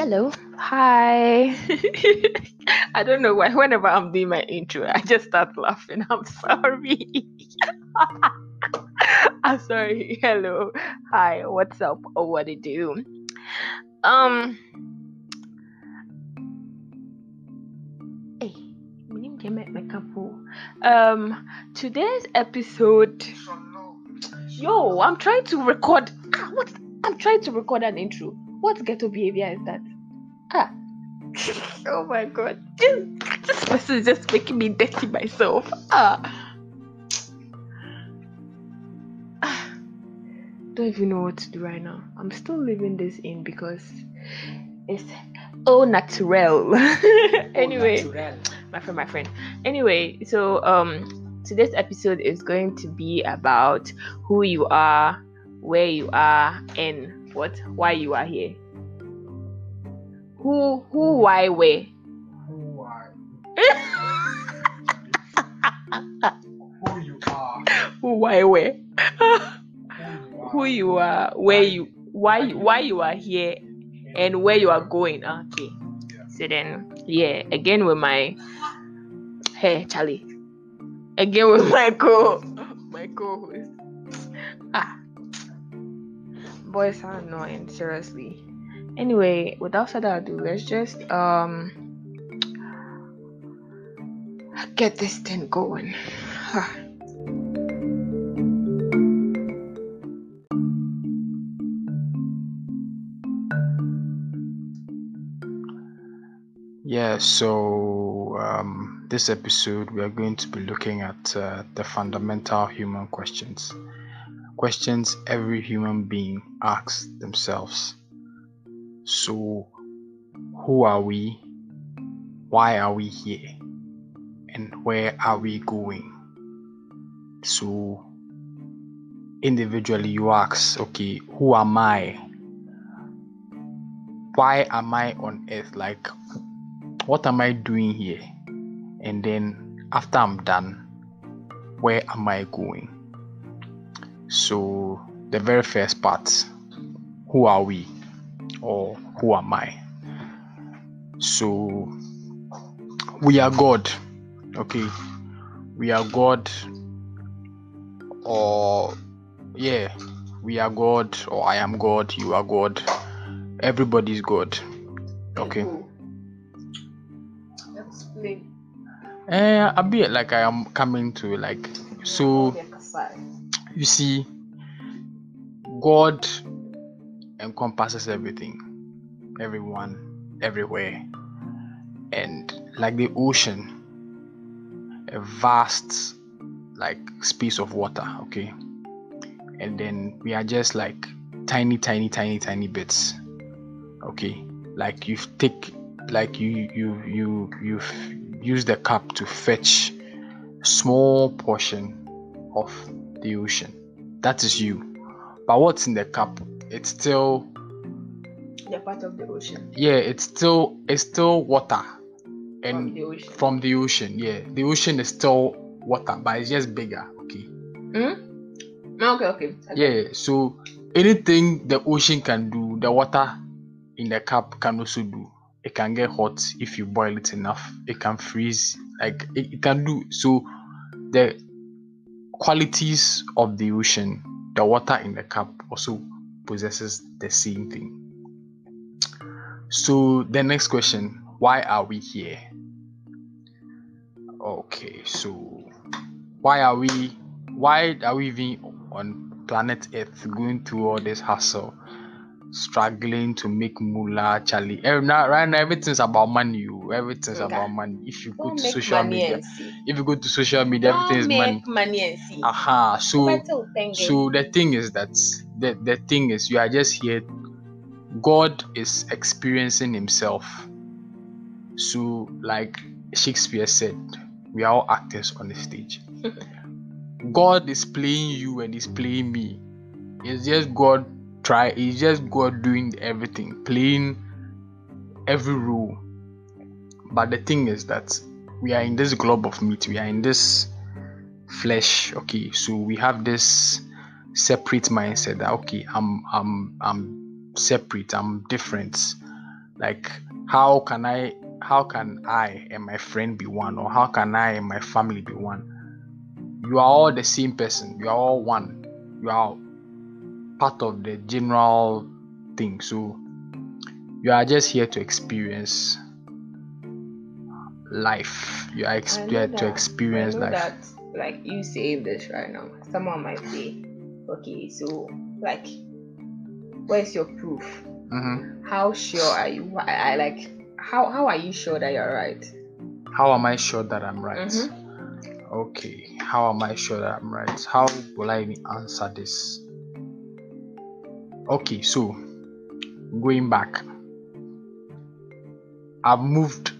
Hello. Hi. I don't know why. Whenever I'm doing my intro, I just start laughing. I'm sorry. I'm sorry. Hello. Hi. What's up? Or what do you do? Um. Hey, my name is. Um. Today's episode. Yo, I'm trying to record. Ah, what? I'm trying to record an intro. What ghetto behavior is that? Ah. oh my god. This, this person is just making me dirty myself. Ah. Ah. Don't even know what to do right now. I'm still leaving this in because it's au natural. anyway, my friend, my friend. Anyway, so um today's episode is going to be about who you are, where you are, and what why you are here. Who who why where? who are who you are, Who why where? who you are, who you are, where you why you why you are here and where you are going. Okay. Yeah. So then yeah, again with my hey Charlie. Again with my co my co-host. Ah boys are annoying, seriously. Anyway, without further ado, let's just um get this thing going. Yeah, so um, this episode we are going to be looking at uh, the fundamental human questions. Questions every human being asks themselves. So, who are we? Why are we here? And where are we going? So, individually, you ask, okay, who am I? Why am I on earth? Like, what am I doing here? And then after I'm done, where am I going? So, the very first part who are we? Or who am I? So, we are God, okay? We are God, or yeah, we are God, or I am God, you are God, everybody's God, okay? Explain. Eh, a bit like I am coming to like so you see God encompasses everything, everyone, everywhere, and like the ocean, a vast like space of water, okay, and then we are just like tiny, tiny, tiny, tiny bits, okay, like you've take like you you you you've used the cup to fetch small portion of the ocean. That is you. But what's in the cup? It's still They're part of the ocean. yeah, it's still it's still water. From And the ocean. from the ocean, yeah. The ocean is still water, but it's just bigger, okay. Hmm? Okay, okay. okay. Yeah, so anything the ocean can do, the water in the cup can also do. It can get hot if you boil it enough. It can freeze, like it, it can do. So the qualities of the ocean, the water in the cup also possesses the same thing. So the next question, why are we here? Okay, so why are we why are we even on planet Earth going through all this hassle, struggling to make moolah, Charlie? Eh, now, right now, everything's about money. oh, Everything's Okay. about money. If you go Don't to social media, if you go to social media, everything is money. money. Aha. So, thank you. so the thing is that the the thing is you are just here. God is experiencing Himself. So, like Shakespeare said, we are all actors on the stage. God is playing you and He's playing me. It's just God try. It's just God doing everything, playing every role. But the thing is that we are in this globe of meat. We are in this flesh. Okay, so we have this separate mindset that okay, I'm I'm I'm separate. I'm different. like how can I how can I and my friend be one or how can I and my family be one? You are all the same person. You are all one. You are part of the general thing. So you are just here to experience life. You are ex- here to experience life. That, like you saying this right now, someone might say, okay, so like, where's your proof? Mm-hmm. How sure are you? I, I, like. How how are you sure that you're right? How am I sure that I'm right? Mm-hmm. Okay. How am I sure that I'm right? How will I answer this? Okay, so going back, I've moved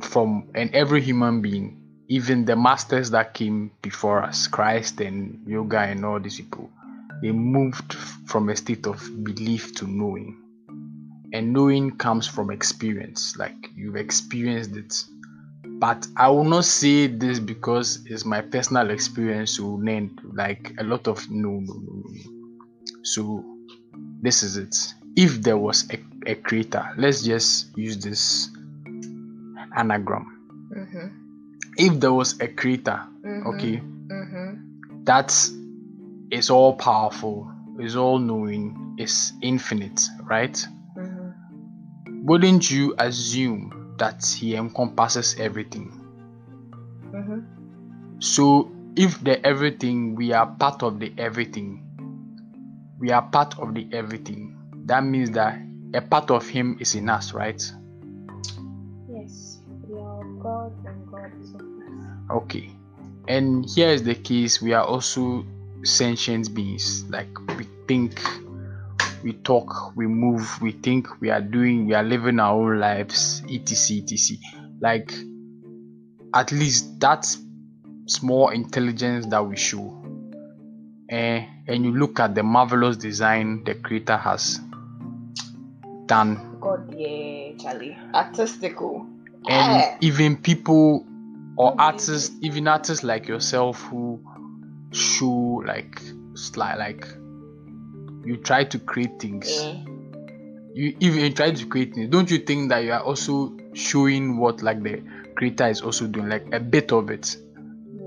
from and every human being, even the masters that came before us, Christ and yoga and all these people, they moved from a state of belief to knowing. And knowing comes from experience, like you've experienced it. But I will not say this because it's my personal experience, so then like a lot of no, no, no, no. So this is it. If there was a, a creator, let's just use this anagram. Mm-hmm. If there was a creator, mm-hmm. okay, mm-hmm. that is all powerful, is all knowing, is infinite, right? Mm-hmm. Wouldn't you assume that he encompasses everything? Mm-hmm. So, if the everything, we are part of the everything, we are part of the everything, that means that a part of him is in us, right? Yes, we are God and God is in us. Okay. And here is the case we are also sentient beings. Like we think, we talk, we move, we think, we are doing, we are living our own lives, etc. etc. Like at least that's small intelligence that we show. Eh, and you look at the marvelous design the creator has done. God, yeah, Charlie. Artistical. And even people or artists even artists like yourself who show like slide like you try to create things. Yeah. you even try to create things don't you think that you are also showing what like the creator is also doing like a bit of it?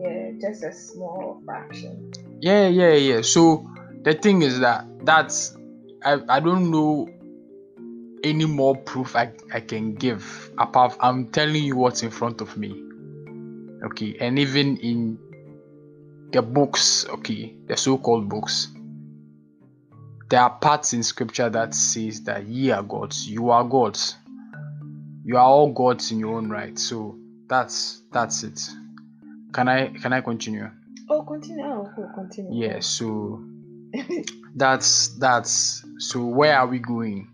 Yeah just a small fraction. Yeah yeah yeah. So the thing is that that's i, I don't know any more proof I, I can give apart i'm telling you what's in front of me. Okay and even in the books okay? The so-called books. There are parts in scripture that says that ye are gods you are gods. You are all gods in your own right so that's that's it. Can i can i continue? Oh continue. Oh, continue. Yeah so that's that's so where are we going?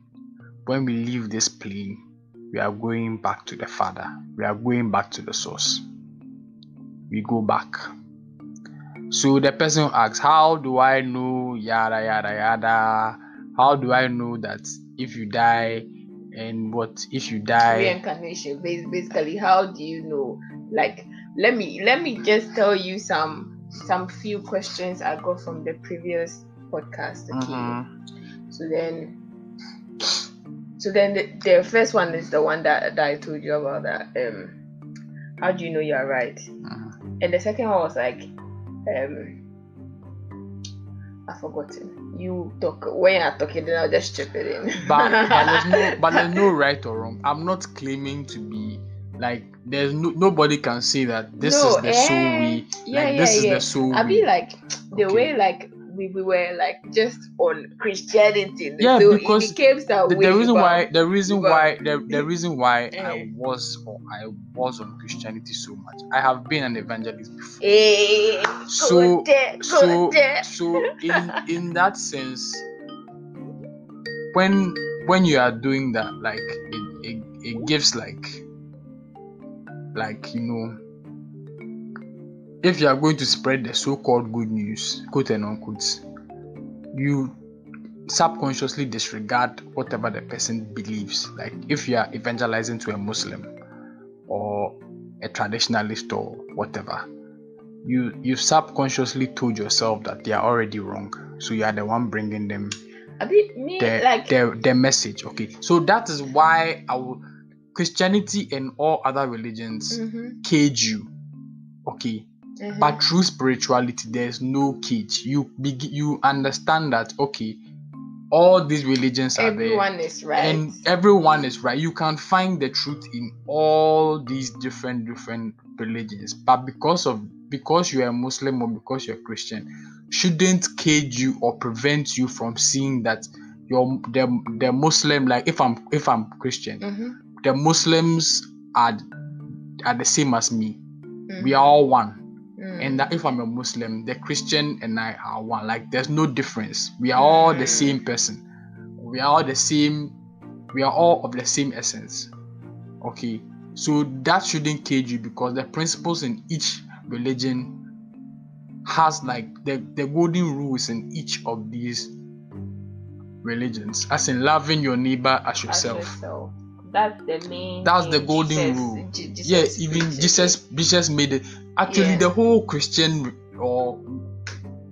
When we leave this plane we are going back to the father. We are going back to the source. We go back. So the person asks, How do I know yada yada yada? How do I know that if you die and what if you die? Reincarnation, basically, how do you know? Like, let me let me just tell you some some few questions I got from the previous podcast. Okay. Mm-hmm. So then so then the, the first one is the one that, that I told you about that um how do you know you're right? Mm-hmm and the second one was like, um, I've forgotten. You talk when you're talking, then I'll just chip it in. but, but there's no, but there's no right or wrong. I'm not claiming to be like there's no nobody can say that this no, is the eh, soul we yeah, like yeah, this yeah. is the soul. I be like the okay. way like we, we were like just on Christianity. Yeah, so because the, the, reason why the reason why the, the reason why I eh. was or I was on Christianity so much. I have been an evangelist before. Hey, eh, so there, so there. so in in that sense, when when you are doing that, like it, it, it gives like like you know if you are going to spread the so-called good news, quote and unquote, you subconsciously disregard whatever the person believes. Like if you are evangelizing to a Muslim or a traditionalist or whatever, you you subconsciously told yourself that they are already wrong. So you are the one bringing them A bit me the, like the the message. Okay, so that is why our Christianity and all other religions Mhm, cage you. Okay, mhm. but true spirituality there's no cage. You begin you understand that okay, all these religions are there. Everyone is right. and everyone is right. You can find the truth in all these different different religions. But because of because you're a muslim or because you're christian shouldn't cage you or prevent you from seeing that you're the, the muslim like if i'm if i'm christian Mhm, the muslims are are the same as me. Mhm, we are all one mm. and that if i'm a muslim the christian and i are one like there's no difference we are all the Mm. same person we are all the same we are all of the same essence okay so that shouldn't cage you because the principles in each religion has like the, the golden rules in each of these religions as in loving your neighbor as As yourself yourself. That's the main. That's the golden Jesus- rule. Je- yeah even jesus jesus made it actually Yeah. the whole christian or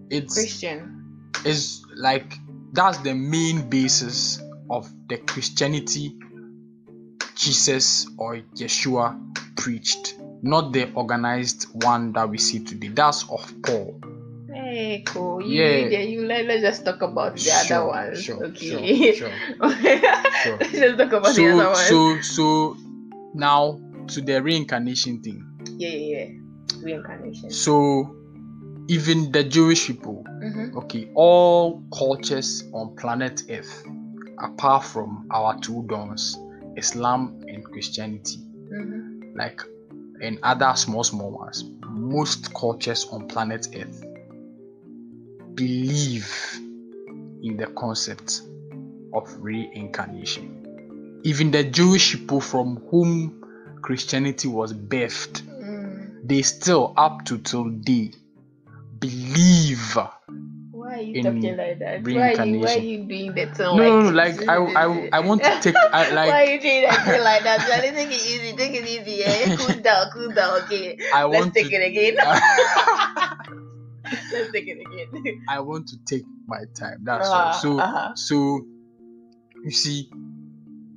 it's Christian. is like that's the main basis of the christianity jesus or yeshua preached not the organized one that we see today that's of paul Hey, cool. You, Yeah. yeah. you let, let's just talk about the Sure, other ones. sure, okay. sure, sure. let's just talk about the other so ones. so so now to the reincarnation thing yeah, yeah, yeah. Reincarnation. so even the jewish people Mm-hmm. okay all cultures on planet earth apart from our two dawns islam and christianity Mm-hmm. like and other small small ones most cultures on planet earth believe in the concept of reincarnation even the jewish people from whom christianity was birthed. They still up to till day believe Why are you talking like that? Why are you, why are you doing that? thing no like no no like i i, I want to take I, Why like are you doing that like that? Like, take it easy, take it easy. Yeah? Cool down, cool down. Okay, i let's take to it again. let's take it again. I want to take my time. That's Uh-huh, all. So uh-huh. so you see,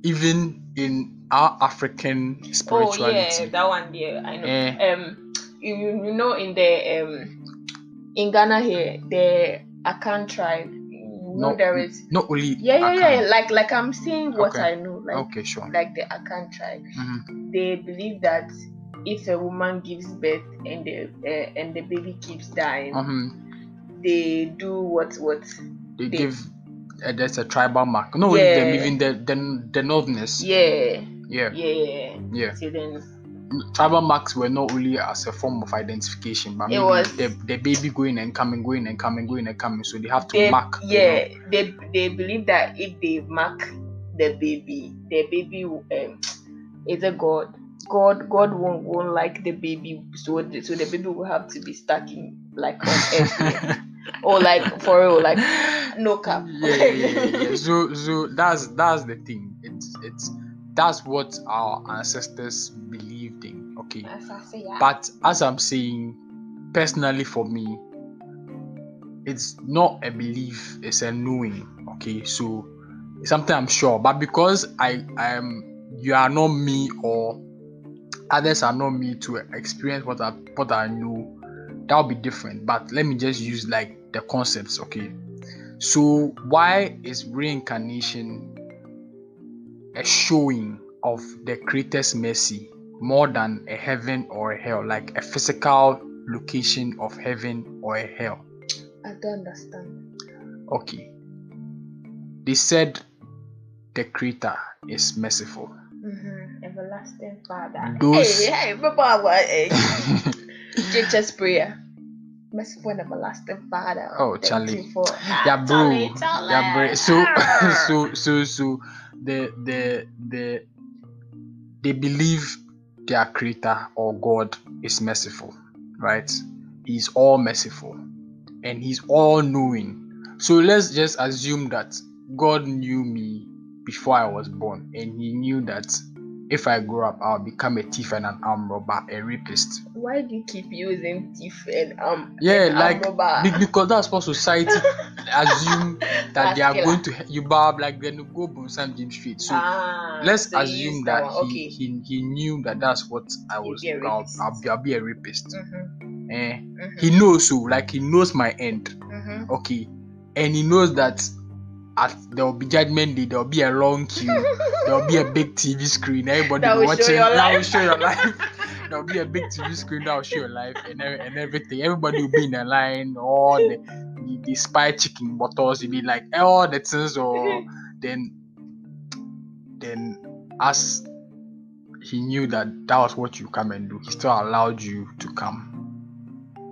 even in our African spirituality. Oh yeah, that one there. I know. eh, Um, you, you know in the um in Ghana here the Akan tribe. You know No, there is. not only Yeah, yeah, Akan. yeah. Like like I'm saying what Okay. I know. Like Okay, sure. like the Akan tribe. Mhm. they believe that if a woman gives birth and the uh, and the baby keeps dying, Mhm. they do what what They They- give uh, there's a tribal mark. No, only them, Yeah. even the the the northerners. yeah Yeah, yeah yeah. so then Tribal marks were not only as a form of identification, but It maybe was- the, the baby going and coming, going and coming, going and coming. So they have to they mark. you yeah know. they they believe that if they mark the baby the baby um is a god god god won't, won't like the baby so the, so the baby will have to be stuck in like on earth or like for real like no cap yeah, yeah, yeah, yeah. So, so that's that's the thing. It's it's that's what our ancestors believed in. Okay, As say, yeah. but as I'm saying, personally for me, it's not a belief; it's a knowing. Okay, so it's something I'm sure, but because I am you are not me or others are not me to experience what I what I know, that'll be different. But let me just use like the concepts. Okay, so why is reincarnation a showing of the creator's mercy more than a heaven or a hell, like a physical location of heaven or a hell? I don't understand. Okay. They said the creator is merciful. Mm-hmm. Everlasting Father. Those- Hey, hey, remember our uh, prayer. Merciful and everlasting Father. Oh, Charlie. For, yeah, bro. Charlie, Charlie. Yeah, bro. So, so, so, so, the, the, the, they believe their creator or God is merciful, right? He's all merciful and he's all knowing. So let's just assume that God knew me before I was born and he knew that if I grow up, I'll become a thief and an arm robber, a rapist. Why do you keep using thief and um? Yeah, and like arm robber? because that's what society assume that That's they are killer. going to you bob like then go Bonsam James Street. So ah, let's so assume that one. he, okay. he he knew that that's what I was. be I'll. I'll, be, I'll be a rapist. Mhm, Eh, mhm, he knows so like he knows my end. mhm. Okay, and he knows that at there will be judgment day. There will be a long queue. there will be a big TV screen. Everybody That will be watching. That will show your life. there will be a big TV screen that will show your life and, and everything. Everybody will be in a line. All the the, the spy chicken bottles. You'll be like all the things. Or then then as he knew that that was what you come and do, he still allowed you to come.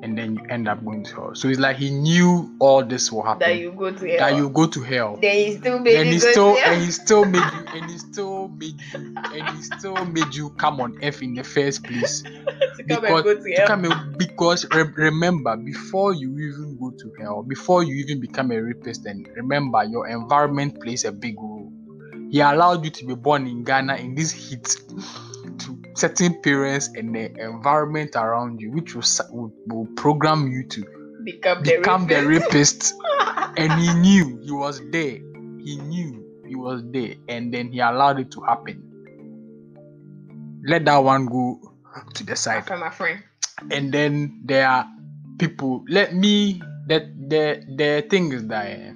And then you end up going to hell. So it's like he knew all this will happen that you go to hell. that you go to hell. Then he still made And you he still and he still made you and he still made you and he still made you come on earth in the first place. to come Because and go to to come and, because re- remember before you even go to hell, before you even become a rapist, and remember your environment plays a big role. He allowed you to be born in Ghana in this heat certain parents and the environment around you, which will, will, will program you to become the become the rapist. and he knew he was there. He knew he was there, and then he allowed it to happen. Let that one go to the side. From my friend. And then there are people. Let me. The the the thing is that eh,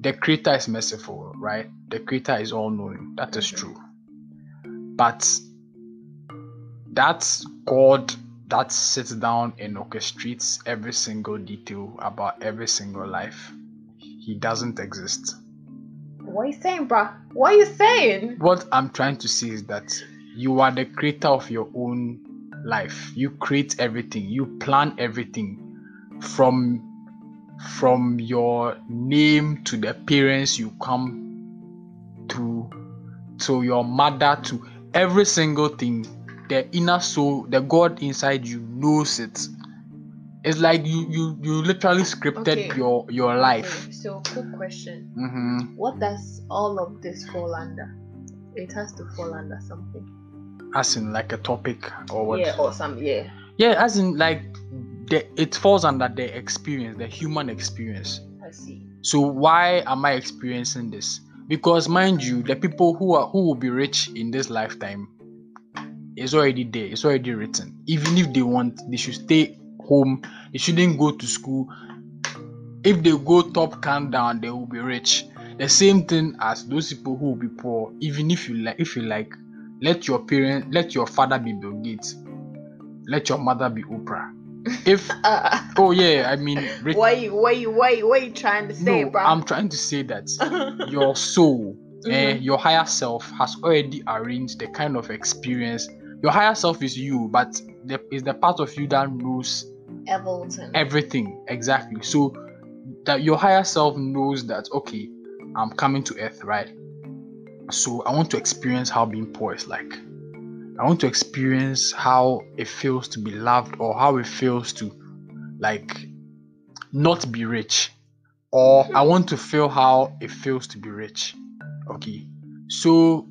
the creator is merciful, right? The creator is all knowing. That is Mhm. true. But that's God that sits down and orchestrates every single detail about every single life. He doesn't exist. What are you saying, bro? What are you saying? What I'm trying to say is that you are the creator of your own life. You create everything. You plan everything from from your name to the parents you come to to your mother to every single thing the inner soul the god inside you knows it it's like you you you literally scripted Okay. your your life Okay, so, quick question. hmm What does all of this fall under? It has to fall under something. as in like a topic or what Yeah, or some yeah. Yeah, as in like the it falls under the experience, the human experience. I see. So why am I experiencing this? Because mind you, the people who are who will be rich in this lifetime is already there. It's already written. Even if they want, they should stay home. They shouldn't go to school. If they go top countdown, they will be rich. The same thing as those people who will be poor. Even if you like, if you like, let your parent, let your father be Bill Gates, let your mother be Oprah. If Uh, oh yeah, I mean, what you what you what you, what you trying to say, no, bro? I'm trying to say that your soul, eh, Mhm. your higher self has already arranged the kind of experience. Your higher self is you, but the, is the part of you that knows Evelton. everything exactly. So that your higher self knows that okay, I'm coming to Earth, right? So I want to experience how being poor is like. I want to experience how it feels to be loved or how it feels to like not be rich. Or I hmm. want to feel how it feels to be rich. Okay. So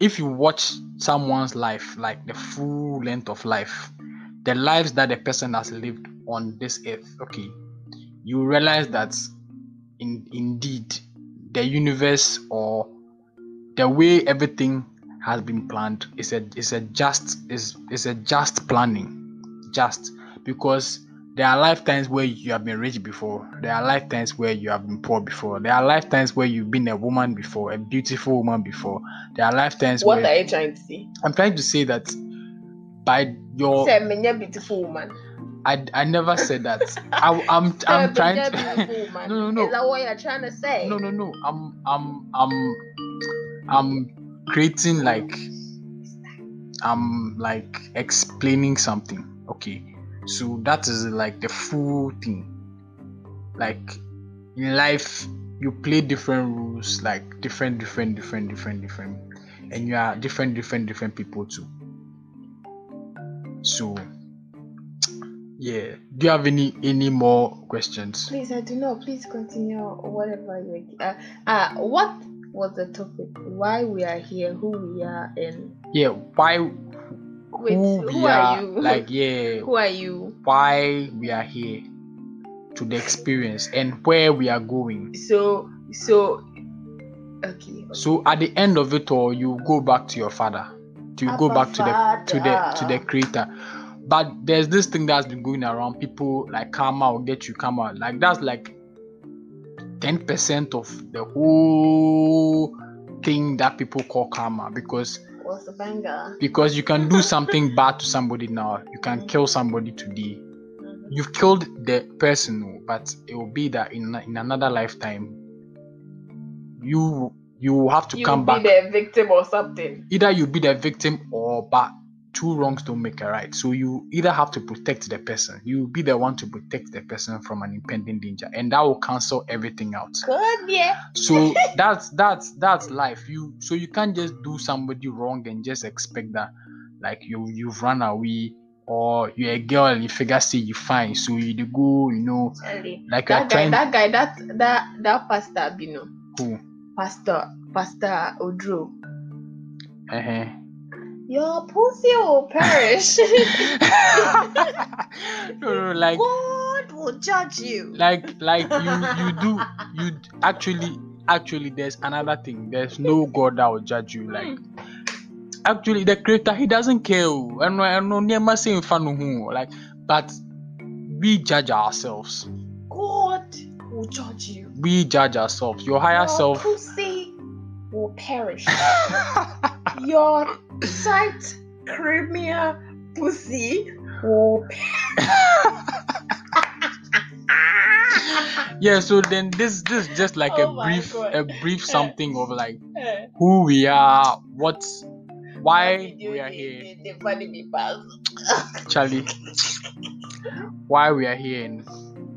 if you watch someone's life, like the full length of life, the lives that the person has lived on this earth, okay, you realize that in indeed the universe or the way everything has been planned. Is a is a just is is a just planning. Just. Because there are lifetimes where you have been rich before. There are lifetimes where you have been poor before. There are lifetimes where you've been a woman before a beautiful woman before. There are lifetimes what where What are you trying to say? i'm trying to say that by your Say, a beautiful woman. i, I never said that. I, i'm i'm trying to no no no. Is that what you're trying to say? no no no. I'm i'm i'm i'm creating like i'm like explaining something okay so that is like the full thing like in life you play different rules like different different different different different and you are different different different people too so yeah do you have any any more questions Please, I do not. Please continue. Whatever you. Uh, uh, what what's the topic? Why we are here, who we are, and yeah, why Wait, who who are are, you? like yeah, who are you? why we are here to the experience and where we are going. So so okay. So at the end of it all, you go back to your father. You go back to the to the to the creator. But there's this thing that's been going around. People like karma will get you karma. Like that's like ten percent of the whole thing that people call karma because What's the banger? because you can do something bad to somebody now. You can kill somebody today. Mhm. You've killed the person, but it will be that in in another lifetime, you you have to You come be back. the victim or something. Either you be the victim or but two wrongs don't make a right. So you either have to protect the person. You be the one to protect the person from an impending danger, and that will cancel everything out. Good, yeah. So that's that's that's life. You so you can't just do somebody wrong and just expect that like you you've run away or you're a girl and you figure say you fine. So you go, you know, like That guy, trying that guy, that that that pastor, you know, who pastor, pastor Odro. uh Your pussy will perish. no, no, like God will judge you. like like you you do you actually actually there's another thing there's no god that will judge you like actually the creator he doesn't care oh. and and no never saying fun like but we judge ourselves God will judge you. we judge ourselves your higher Your self pussy will perish. Your tight creamier pussy will yeah so then this this is just like Oh a brief God. a brief something of like who we are what why we are here The, the funny. Charlie, why we are here and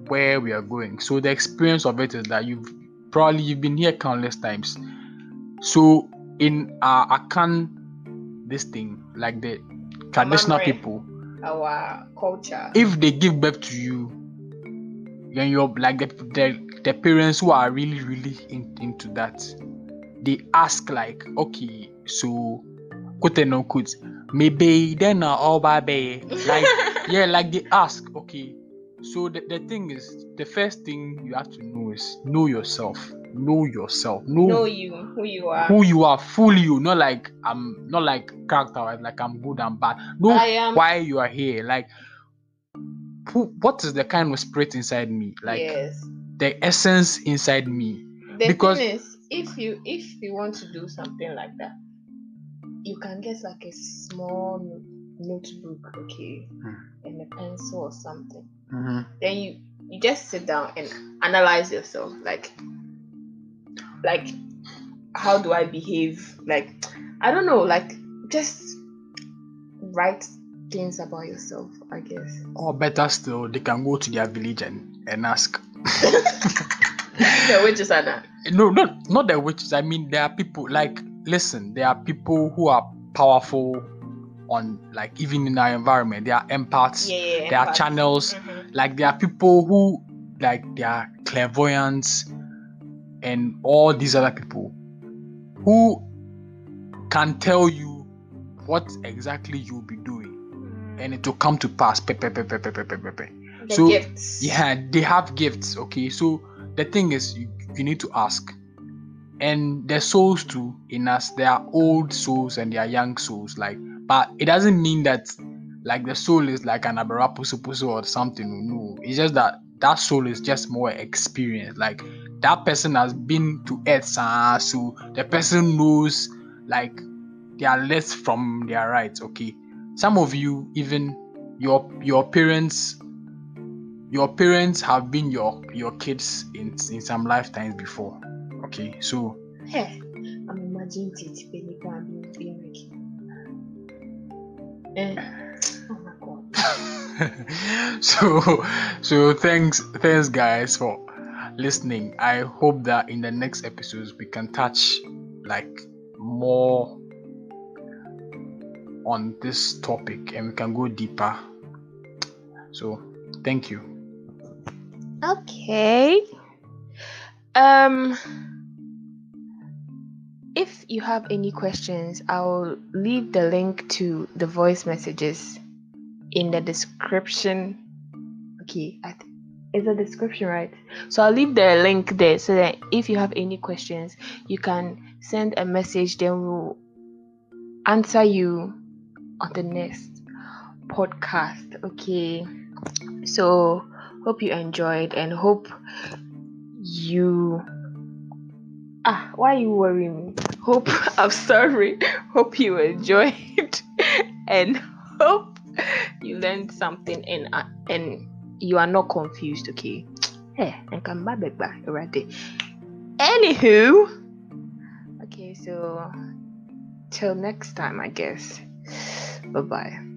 where we are going. So the experience of it is that you've probably you've been here countless times. So in our Akan, this thing like the traditional people, Our culture. if they give birth to you, then you're like the the, the parents who are really really in, into that, they ask like, okay, so quote and unquote, maybe then all baby like yeah, like they ask, okay. So the, the thing is, the first thing you have to know is know yourself. Know yourself. Know, know you, who you are. who you are fully you. Not like I'm not like character wise, like I'm good and bad. Know I am. why you are here. Like who what is the kind of spirit inside me? Like yes. the essence inside me. The because- thing is, if you if you want to do something like that, you can get like a small notebook, okay, Hmm. and a pencil or something. Mhm. Then you you just sit down and analyze yourself, like like how do I behave? Like I don't know, like just write things about yourself, I guess. Or better still, they can go to their village and, and ask. the witches are not. no, not not the witches. I mean, there are people like listen. There are people who are powerful on like even in our environment. There are empaths. Yeah, yeah, there are but- channels. Mhm. Like there are people who like they are clairvoyants and all these other people who can tell you what exactly you'll be doing mm. and it will come to pass. Pe, pe, pe, pe, pe, pe, pe, pe. The so gifts. yeah, they have gifts. Okay, so the thing is, you, you need to ask. And their souls too in us, there are old souls and there are young souls. Like, but it doesn't mean that like the soul is like an abarapusupusu or something. No, it's just that that soul is just more experienced. Like that person has been to earth, ah, so the person knows like their left from their right. Okay, some of you even your your parents your parents have been your your kids in in some lifetimes before okay so Hey, I'm imagining it, Titi Penny being eh. Oh my god. so so thanks thanks guys for listening i hope that in the next episodes we can touch like more on this topic and we can go deeper so thank you Okay. Um. if you have any questions, I'll leave the link to the voice messages in the description. Okay, I th- is the description right? So I'll leave the link there so that if you have any questions, you can send a message. Then we'll answer you on the next podcast. Okay, so hope you enjoyed and hope you ah why are you worrying me hope i'm sorry hope you enjoyed and hope you learned something and uh, and you are not confused okay? Hey and come back. Back already anywho okay so till next time i guess. Bye bye